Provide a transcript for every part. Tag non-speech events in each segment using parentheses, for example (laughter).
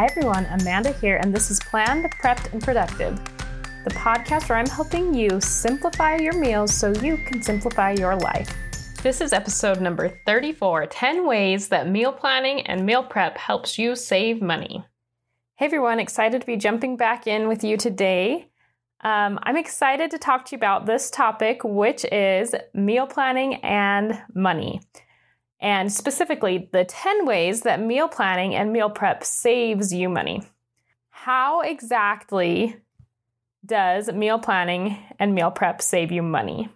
Hi everyone, Amanda here, and this is Planned, Prepped, and Productive, the podcast where I'm helping you simplify your meals so you can simplify your life. This is episode number 34 10 ways that meal planning and meal prep helps you save money. Hey everyone, excited to be jumping back in with you today. Um, I'm excited to talk to you about this topic, which is meal planning and money. And specifically, the 10 ways that meal planning and meal prep saves you money. How exactly does meal planning and meal prep save you money?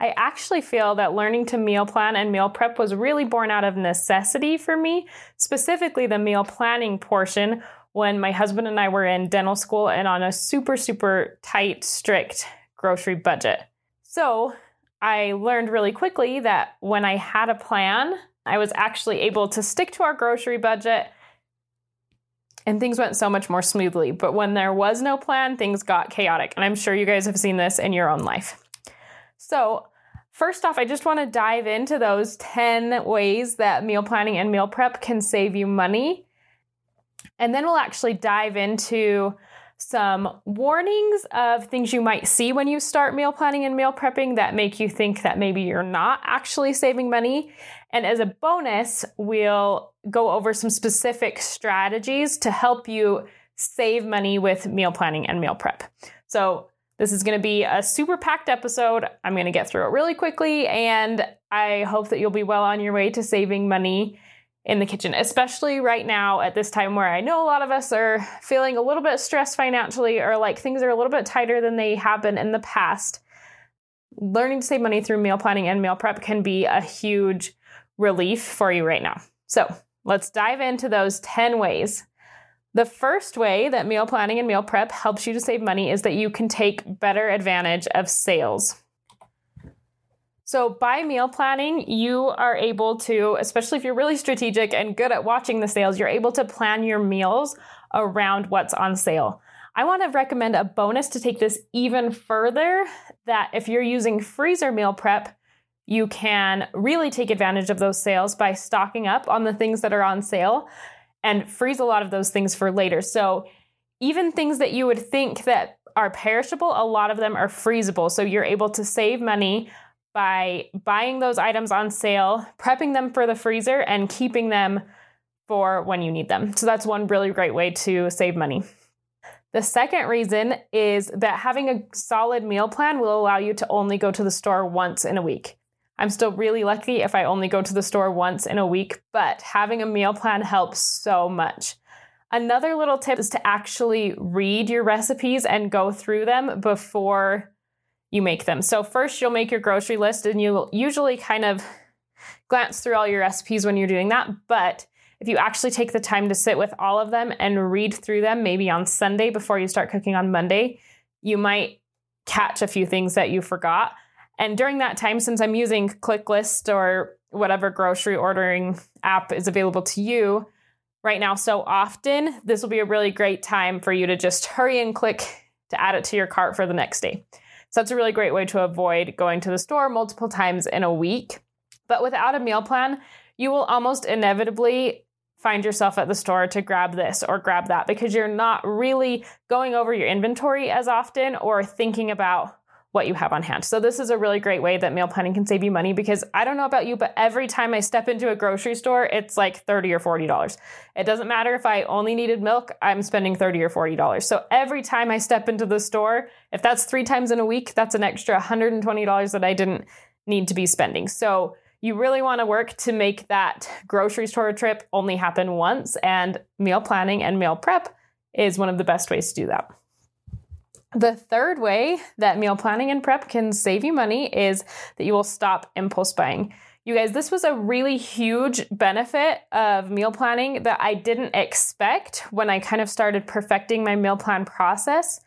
I actually feel that learning to meal plan and meal prep was really born out of necessity for me, specifically the meal planning portion when my husband and I were in dental school and on a super, super tight, strict grocery budget. So I learned really quickly that when I had a plan, I was actually able to stick to our grocery budget and things went so much more smoothly. But when there was no plan, things got chaotic. And I'm sure you guys have seen this in your own life. So, first off, I just want to dive into those 10 ways that meal planning and meal prep can save you money and then we'll actually dive into some warnings of things you might see when you start meal planning and meal prepping that make you think that maybe you're not actually saving money. And as a bonus, we'll go over some specific strategies to help you save money with meal planning and meal prep. So, this is going to be a super packed episode. I'm going to get through it really quickly, and I hope that you'll be well on your way to saving money in the kitchen, especially right now at this time where I know a lot of us are feeling a little bit stressed financially or like things are a little bit tighter than they have been in the past. Learning to save money through meal planning and meal prep can be a huge relief for you right now. So let's dive into those 10 ways. The first way that meal planning and meal prep helps you to save money is that you can take better advantage of sales. So, by meal planning, you are able to, especially if you're really strategic and good at watching the sales, you're able to plan your meals around what's on sale. I want to recommend a bonus to take this even further that if you're using freezer meal prep, you can really take advantage of those sales by stocking up on the things that are on sale and freeze a lot of those things for later. So, even things that you would think that are perishable, a lot of them are freezable. So, you're able to save money by buying those items on sale, prepping them for the freezer, and keeping them for when you need them. So that's one really great way to save money. The second reason is that having a solid meal plan will allow you to only go to the store once in a week. I'm still really lucky if I only go to the store once in a week, but having a meal plan helps so much. Another little tip is to actually read your recipes and go through them before you make them. So, first, you'll make your grocery list, and you'll usually kind of glance through all your recipes when you're doing that. But if you actually take the time to sit with all of them and read through them, maybe on Sunday before you start cooking on Monday, you might catch a few things that you forgot. And during that time, since I'm using ClickList or whatever grocery ordering app is available to you right now so often, this will be a really great time for you to just hurry and click to add it to your cart for the next day. So that's a really great way to avoid going to the store multiple times in a week. But without a meal plan, you will almost inevitably find yourself at the store to grab this or grab that because you're not really going over your inventory as often or thinking about what you have on hand. So this is a really great way that meal planning can save you money because I don't know about you, but every time I step into a grocery store, it's like 30 or $40. It doesn't matter if I only needed milk, I'm spending 30 or $40. So every time I step into the store, if that's 3 times in a week, that's an extra $120 that I didn't need to be spending. So you really want to work to make that grocery store trip only happen once and meal planning and meal prep is one of the best ways to do that. The third way that meal planning and prep can save you money is that you will stop impulse buying. You guys, this was a really huge benefit of meal planning that I didn't expect when I kind of started perfecting my meal plan process.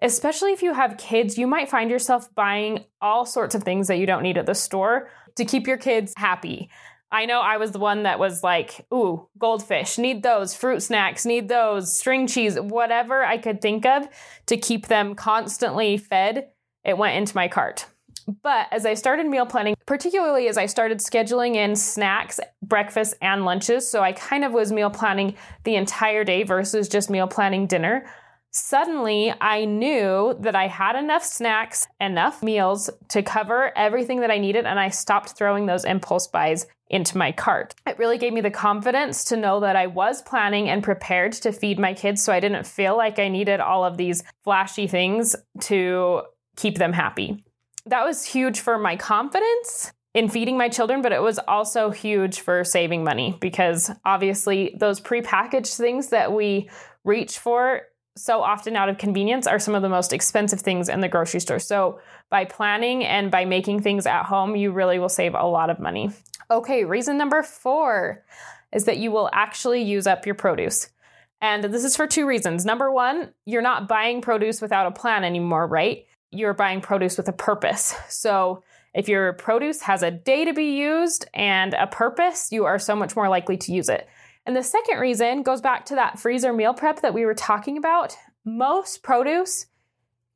Especially if you have kids, you might find yourself buying all sorts of things that you don't need at the store to keep your kids happy. I know I was the one that was like, ooh, goldfish, need those, fruit snacks, need those, string cheese, whatever I could think of to keep them constantly fed, it went into my cart. But as I started meal planning, particularly as I started scheduling in snacks, breakfast, and lunches, so I kind of was meal planning the entire day versus just meal planning dinner. Suddenly, I knew that I had enough snacks, enough meals to cover everything that I needed, and I stopped throwing those impulse buys into my cart. It really gave me the confidence to know that I was planning and prepared to feed my kids, so I didn't feel like I needed all of these flashy things to keep them happy that was huge for my confidence in feeding my children, but it was also huge for saving money because obviously those prepackaged things that we reach for so often out of convenience are some of the most expensive things in the grocery store. So by planning and by making things at home, you really will save a lot of money. Okay, reason number four is that you will actually use up your produce. And this is for two reasons. Number one, you're not buying produce without a plan anymore, right? you're buying produce with a purpose. So if your produce has a day to be used and a purpose, you are so much more likely to use it. And the second reason goes back to that freezer meal prep that we were talking about. Most produce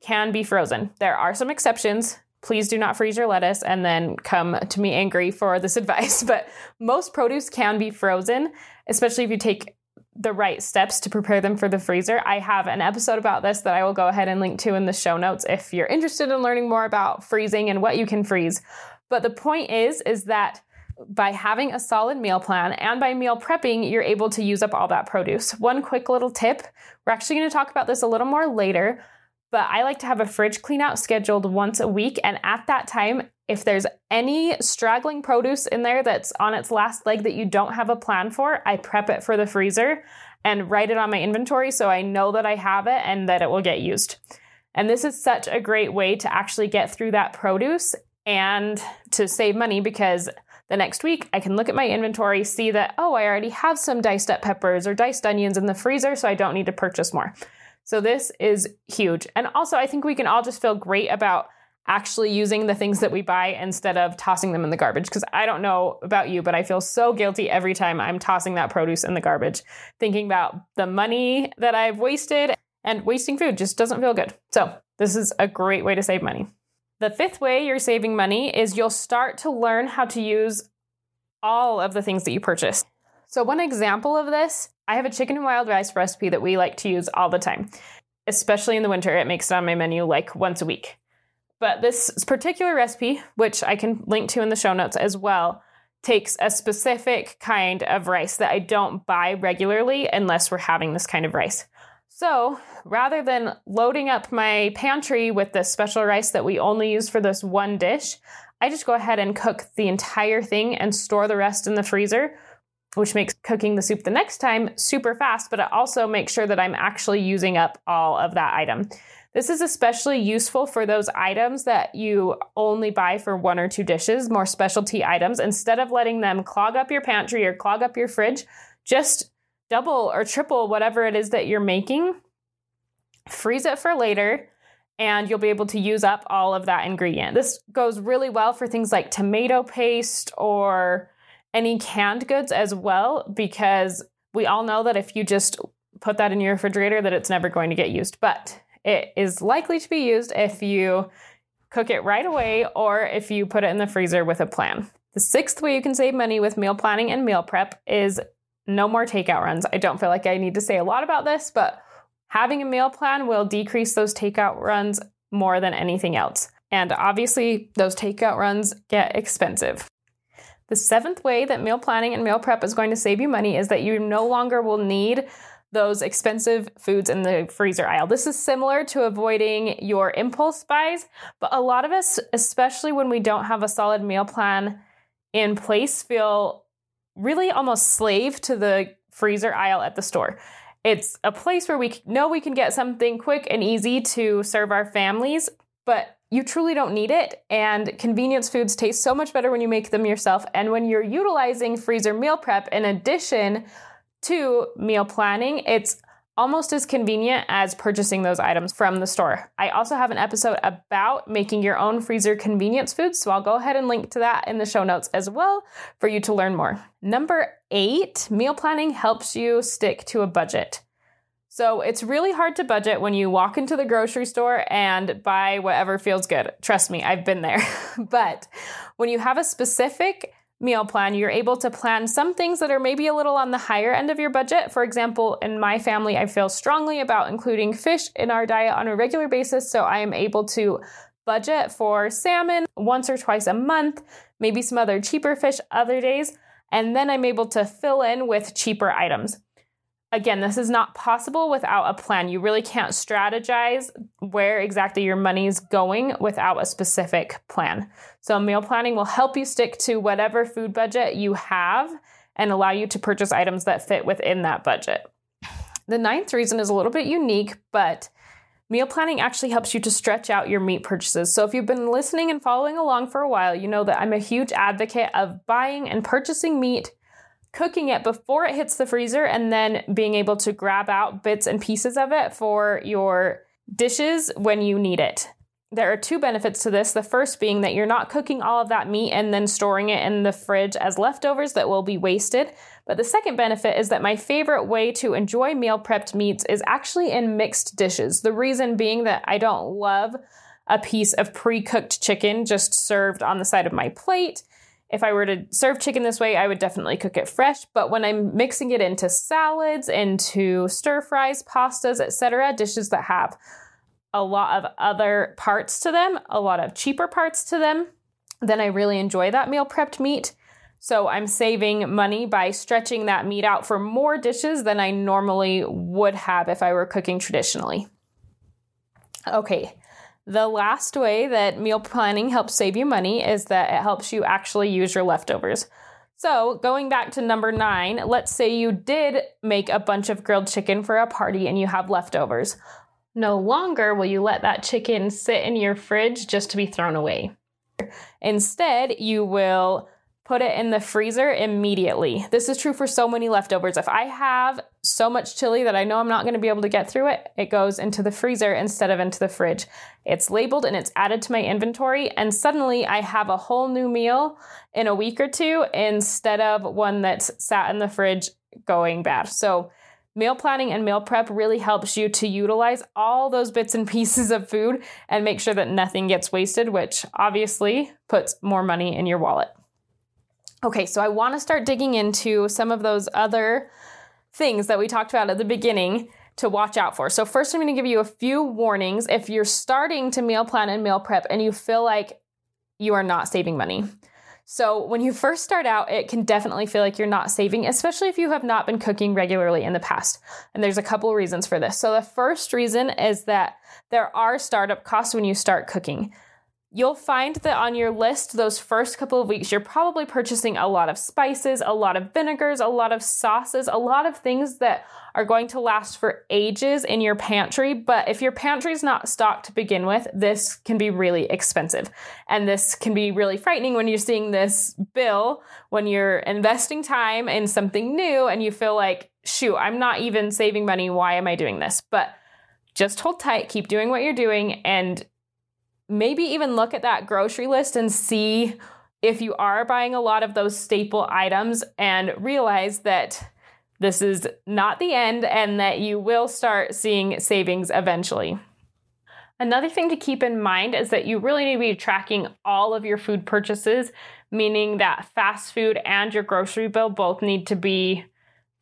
can be frozen. There are some exceptions. Please do not freeze your lettuce and then come to me angry for this (laughs) advice. But most produce can be frozen, especially if you take the right steps to prepare them for the freezer. I have an episode about this that I will go ahead and link to in the show notes if you're interested in learning more about freezing and what you can freeze. But the point is is that by having a solid meal plan and by meal prepping, you're able to use up all that produce. One quick little tip, we're actually going to talk about this a little more later, but I like to have a fridge clean out scheduled once a week and at that time if there's any straggling produce in there that's on its last leg that you don't have a plan for, I prep it for the freezer and write it on my inventory so I know that I have it and that it will get used. And this is such a great way to actually get through that produce and to save money because the next week I can look at my inventory, see that, oh, I already have some diced up peppers or diced onions in the freezer, so I don't need to purchase more. So this is huge. And also, I think we can all just feel great about actually using the things that we buy instead of tossing them in the garbage. Because I don't know about you, but I feel so guilty every time I'm tossing that produce in the garbage, thinking about the money that I've wasted and wasting food just doesn't feel good. So, this is a great way to save money. The fifth way you're saving money is you'll start to learn how to use all of the things that you purchase. So, one example of this, I have a chicken and wild rice recipe that we like to use all the time, especially in the winter. It makes it on my menu like once a week. But this particular recipe, which I can link to in the show notes as well, takes a specific kind of rice that I don't buy regularly unless we're having this kind of rice. So rather than loading up my pantry with this special rice that we only use for this one dish, I just go ahead and cook the entire thing and store the rest in the freezer, which makes cooking the soup the next time super fast, but it also makes sure that I'm actually using up all of that item. This is especially useful for those items that you only buy for one or two dishes, more specialty items. Instead of letting them clog up your pantry or clog up your fridge, just double or triple whatever it is that you're making, freeze it for later, and you'll be able to use up all of that ingredient. This goes really well for things like tomato paste or any canned goods as well, because we all know that if you just put that in your refrigerator that it's never going to get used. But it is likely to be used if you cook it right away or if you put it in the freezer with a plan. The sixth way you can save money with meal planning and meal prep is no more takeout runs. I don't feel like I need to say a lot about this, but having a meal plan will decrease those takeout runs more than anything else. And obviously, those takeout runs get expensive. The seventh way that meal planning and meal prep is going to save you money is that you no longer will need those expensive foods in the freezer aisle. This is similar to avoiding your impulse buys, but a lot of us, especially when we don't have a solid meal plan in place, feel really almost slave to the freezer aisle at the store. It's a place where we know we can get something quick and easy to serve our families, but you truly don't need it. And convenience foods taste so much better when you make them yourself. And when you're utilizing freezer meal prep in addition to meal planning, it's almost as convenient as purchasing those items from the store. I also have an episode about making your own freezer convenience foods, so I'll go ahead and link to that in the show notes as well for you to learn more. Number eight, meal planning helps you stick to a budget. So it's really hard to budget when you walk into the grocery store and buy whatever feels good. Trust me, I've been there. (laughs) but when you have a specific meal plan, you're able to plan some things that are maybe a little on the higher end of your budget. For example, in my family, I feel strongly about including fish in our diet on a regular basis. So I am able to budget for salmon once or twice a month, maybe some other cheaper fish other days. And then I'm able to fill in with cheaper items. Again, this is not possible without a plan. You really can't strategize where exactly your money is going without a specific plan. So, meal planning will help you stick to whatever food budget you have and allow you to purchase items that fit within that budget. The ninth reason is a little bit unique, but meal planning actually helps you to stretch out your meat purchases. So, if you've been listening and following along for a while, you know that I'm a huge advocate of buying and purchasing meat cooking it before it hits the freezer and then being able to grab out bits and pieces of it for your dishes when you need it. There are two benefits to this. The first being that you're not cooking all of that meat and then storing it in the fridge as leftovers that will be wasted. But the second benefit is that my favorite way to enjoy meal prepped meats is actually in mixed dishes. The reason being that I don't love a piece of pre cooked chicken just served on the side of my plate if I were to serve chicken this way, I would definitely cook it fresh, but when I'm mixing it into salads, into stir fries, pastas, etc., dishes that have a lot of other parts to them, a lot of cheaper parts to them, then I really enjoy that meal prepped meat. So I'm saving money by stretching that meat out for more dishes than I normally would have if I were cooking traditionally. Okay, the last way that meal planning helps save you money is that it helps you actually use your leftovers. So, going back to number nine, let's say you did make a bunch of grilled chicken for a party and you have leftovers. No longer will you let that chicken sit in your fridge just to be thrown away. Instead, you will put it in the freezer immediately. This is true for so many leftovers. If I have so much chili that I know I'm not going to be able to get through it, it goes into the freezer instead of into the fridge. It's labeled and it's added to my inventory, and suddenly I have a whole new meal in a week or two instead of one that's sat in the fridge going bad. So, Meal planning and meal prep really helps you to utilize all those bits and (laughs) pieces of food and make sure that nothing gets wasted, which obviously puts more money in your wallet. Okay, so I want to start digging into some of those other things that we talked about at the beginning to watch out for. So, first, I'm going to give you a few warnings if you're starting to meal plan and meal prep and you feel like you are not saving money. So, when you first start out, it can definitely feel like you're not saving, especially if you have not been cooking regularly in the past. And there's a couple reasons for this. So, the first reason is that there are startup costs when you start cooking you'll find that on your list, those first couple of weeks, you're probably purchasing a lot of spices, a lot of vinegars, a lot of sauces, a lot of things that are going to last for ages in your pantry. But if your pantry is not stocked to begin with, this can be really expensive. And this can be really frightening when you're seeing this bill, when you're investing time in something new and you feel like, shoot, I'm not even saving money. Why am I doing this? But just hold tight, keep doing what you're doing, and maybe even look at that grocery list and see if you are buying a lot of those staple items and realize that this is not the end and that you will start seeing savings eventually. Another thing to keep in mind is that you really need to be tracking all of your food purchases, meaning that fast food and your grocery bill both need to be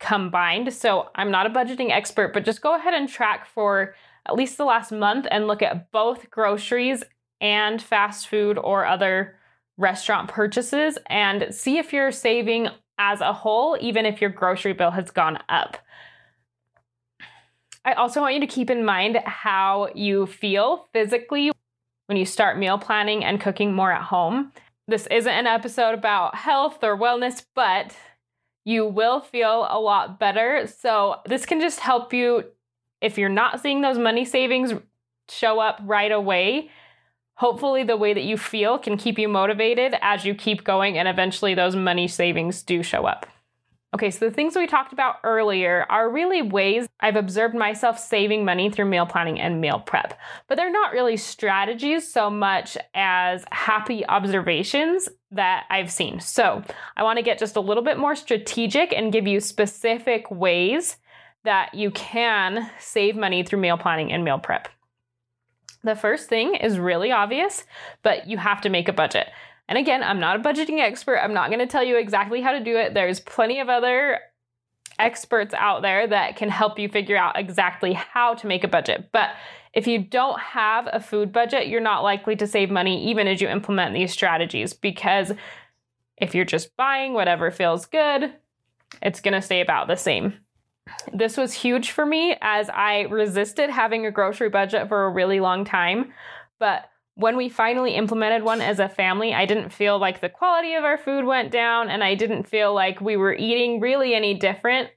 combined. So, I'm not a budgeting expert, but just go ahead and track for at least the last month and look at both groceries and fast food or other restaurant purchases and see if you're saving as a whole, even if your grocery bill has gone up. I also want you to keep in mind how you feel physically when you start meal planning and cooking more at home. This isn't an episode about health or wellness, but you will feel a lot better. So, this can just help you if you're not seeing those money savings show up right away hopefully the way that you feel can keep you motivated as you keep going and eventually those money savings do show up. Okay, so the things we talked about earlier are really ways I've observed myself saving money through meal planning and meal prep. But they're not really strategies so much as happy observations that I've seen. So I want to get just a little bit more strategic and give you specific ways that you can save money through meal planning and meal prep. The first thing is really obvious, but you have to make a budget. And again, I'm not a budgeting expert. I'm not going to tell you exactly how to do it. There's plenty of other experts out there that can help you figure out exactly how to make a budget. But if you don't have a food budget, you're not likely to save money even as you implement these strategies because if you're just buying whatever feels good, it's going to stay about the same. This was huge for me as I resisted having a grocery budget for a really long time. But when we finally implemented one as a family, I didn't feel like the quality of our food went down and I didn't feel like we were eating really any different,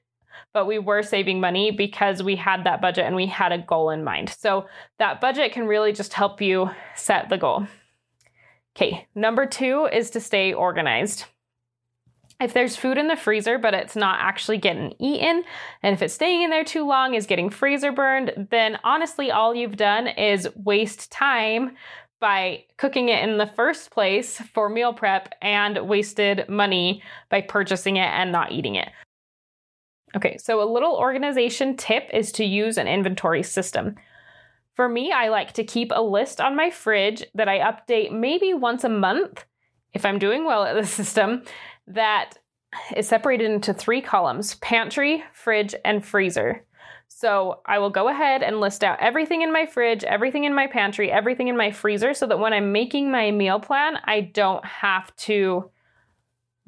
but we were saving money because we had that budget and we had a goal in mind. So that budget can really just help you set the goal. Okay, number two is to stay organized. If there's food in the freezer, but it's not actually getting eaten, and if it's staying in there too long, is getting freezer burned, then honestly, all you've done is waste time by cooking it in the first place for meal prep and wasted money by purchasing it and not eating it. Okay, so a little organization tip is to use an inventory system. For me, I like to keep a list on my fridge that I update maybe once a month if I'm doing well at the (laughs) system that is separated into three columns pantry, fridge, and freezer. So I will go ahead and list out everything in my fridge, everything in my pantry, everything in my freezer so that when I'm making my meal plan, I don't have to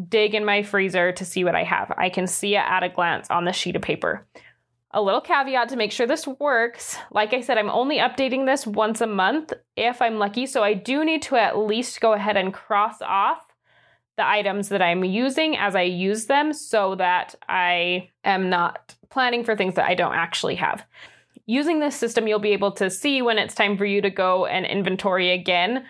dig in my freezer to see what I have. I can see it at a glance on the sheet of paper. A little caveat to make sure this works. Like I said, I'm only updating this once a month if I'm lucky, so I do need to at least go ahead and cross off the items that I'm using as I use them so that I am not planning for things that I don't actually have. Using this system, you'll be able to see when it's time for you to go and inventory again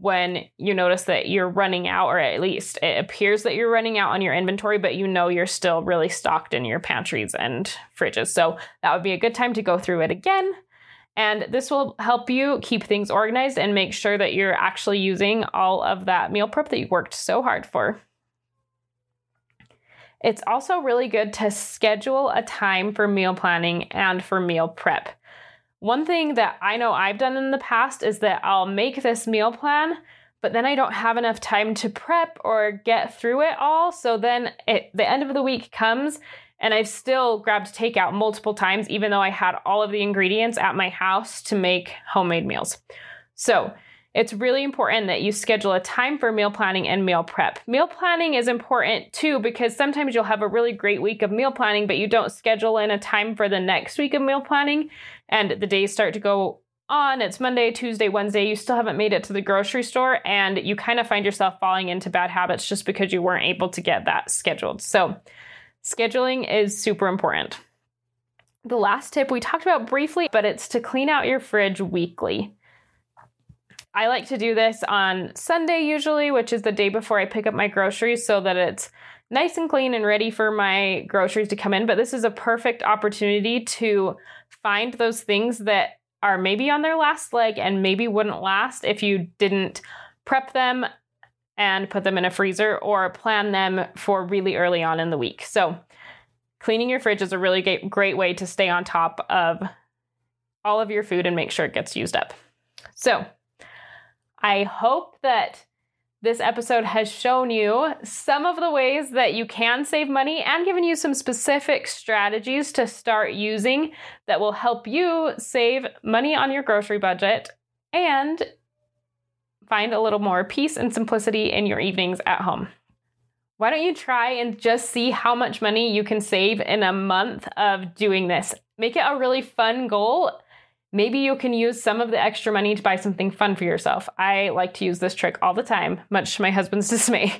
when you notice that you're running out, or at least it appears that you're running out on your inventory, but you know you're still really stocked in your pantries and fridges. So that would be a good time to go through it again. And this will help you keep things organized and make sure that you're actually using all of that meal prep that you worked so hard for. It's also really good to schedule a time for meal planning and for meal prep. One thing that I know I've done in the past is that I'll make this meal plan, but then I don't have enough time to prep or get through it all. So then it, the end of the week comes and I've still grabbed takeout multiple times, even though I had all of the ingredients at my house to make homemade meals. So it's really important that you schedule a time for meal planning and meal prep. Meal planning is important too because sometimes you'll have a really great week of meal planning, but you don't schedule in a time for the next week of meal planning, and the days start to go on. It's Monday, Tuesday, Wednesday. You still haven't made it to the grocery store, and you kind of find yourself falling into bad habits just because you weren't able to get that scheduled. So, scheduling is super important. The last tip we talked about briefly, but it's to clean out your fridge weekly. I like to do this on Sunday usually, which is the day before I pick up my groceries so that it's nice and clean and ready for my groceries to come in. But this is a perfect opportunity to find those things that are maybe on their last leg and maybe wouldn't last if you didn't prep them and put them in a freezer or plan them for really early on in the week. So, cleaning your fridge is a really great way to stay on top of all of your food and make sure it gets used up. So, I hope that this episode has shown you some of the ways that you can save money and given you some specific strategies to start using that will help you save money on your grocery budget and find a little more peace and simplicity in your evenings at home. Why don't you try and just see how much money you can save in a month of doing this? Make it a really fun goal Maybe you can use some of the extra money to buy something fun for yourself. I like to use this trick all the time, much to my (laughs) husband's dismay.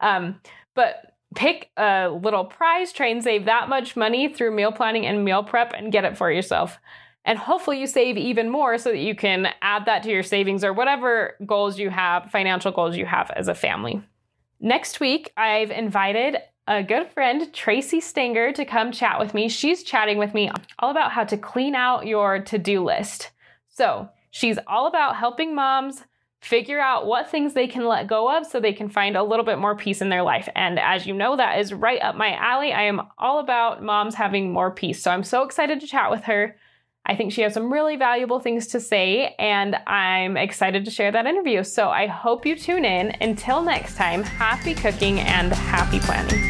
Um, but pick a little prize, try and save that much money through meal planning and meal prep and get it for yourself. And hopefully, you save even more so that you can add that to your savings or whatever goals you have, financial goals you have as a family. Next week, I've invited a good friend, Tracy Stanger, to come chat with me. She's chatting with me all about how to clean out your to do list. So, she's all about helping moms figure out what things they can let go of so they can find a little bit more peace in their life. And as you know, that is right up my alley. I am all about moms having more peace. So I'm so excited to chat with her. I think she has some really valuable things to say, and I'm excited to share that interview. So I hope you tune in. Until next time, happy cooking and happy planning.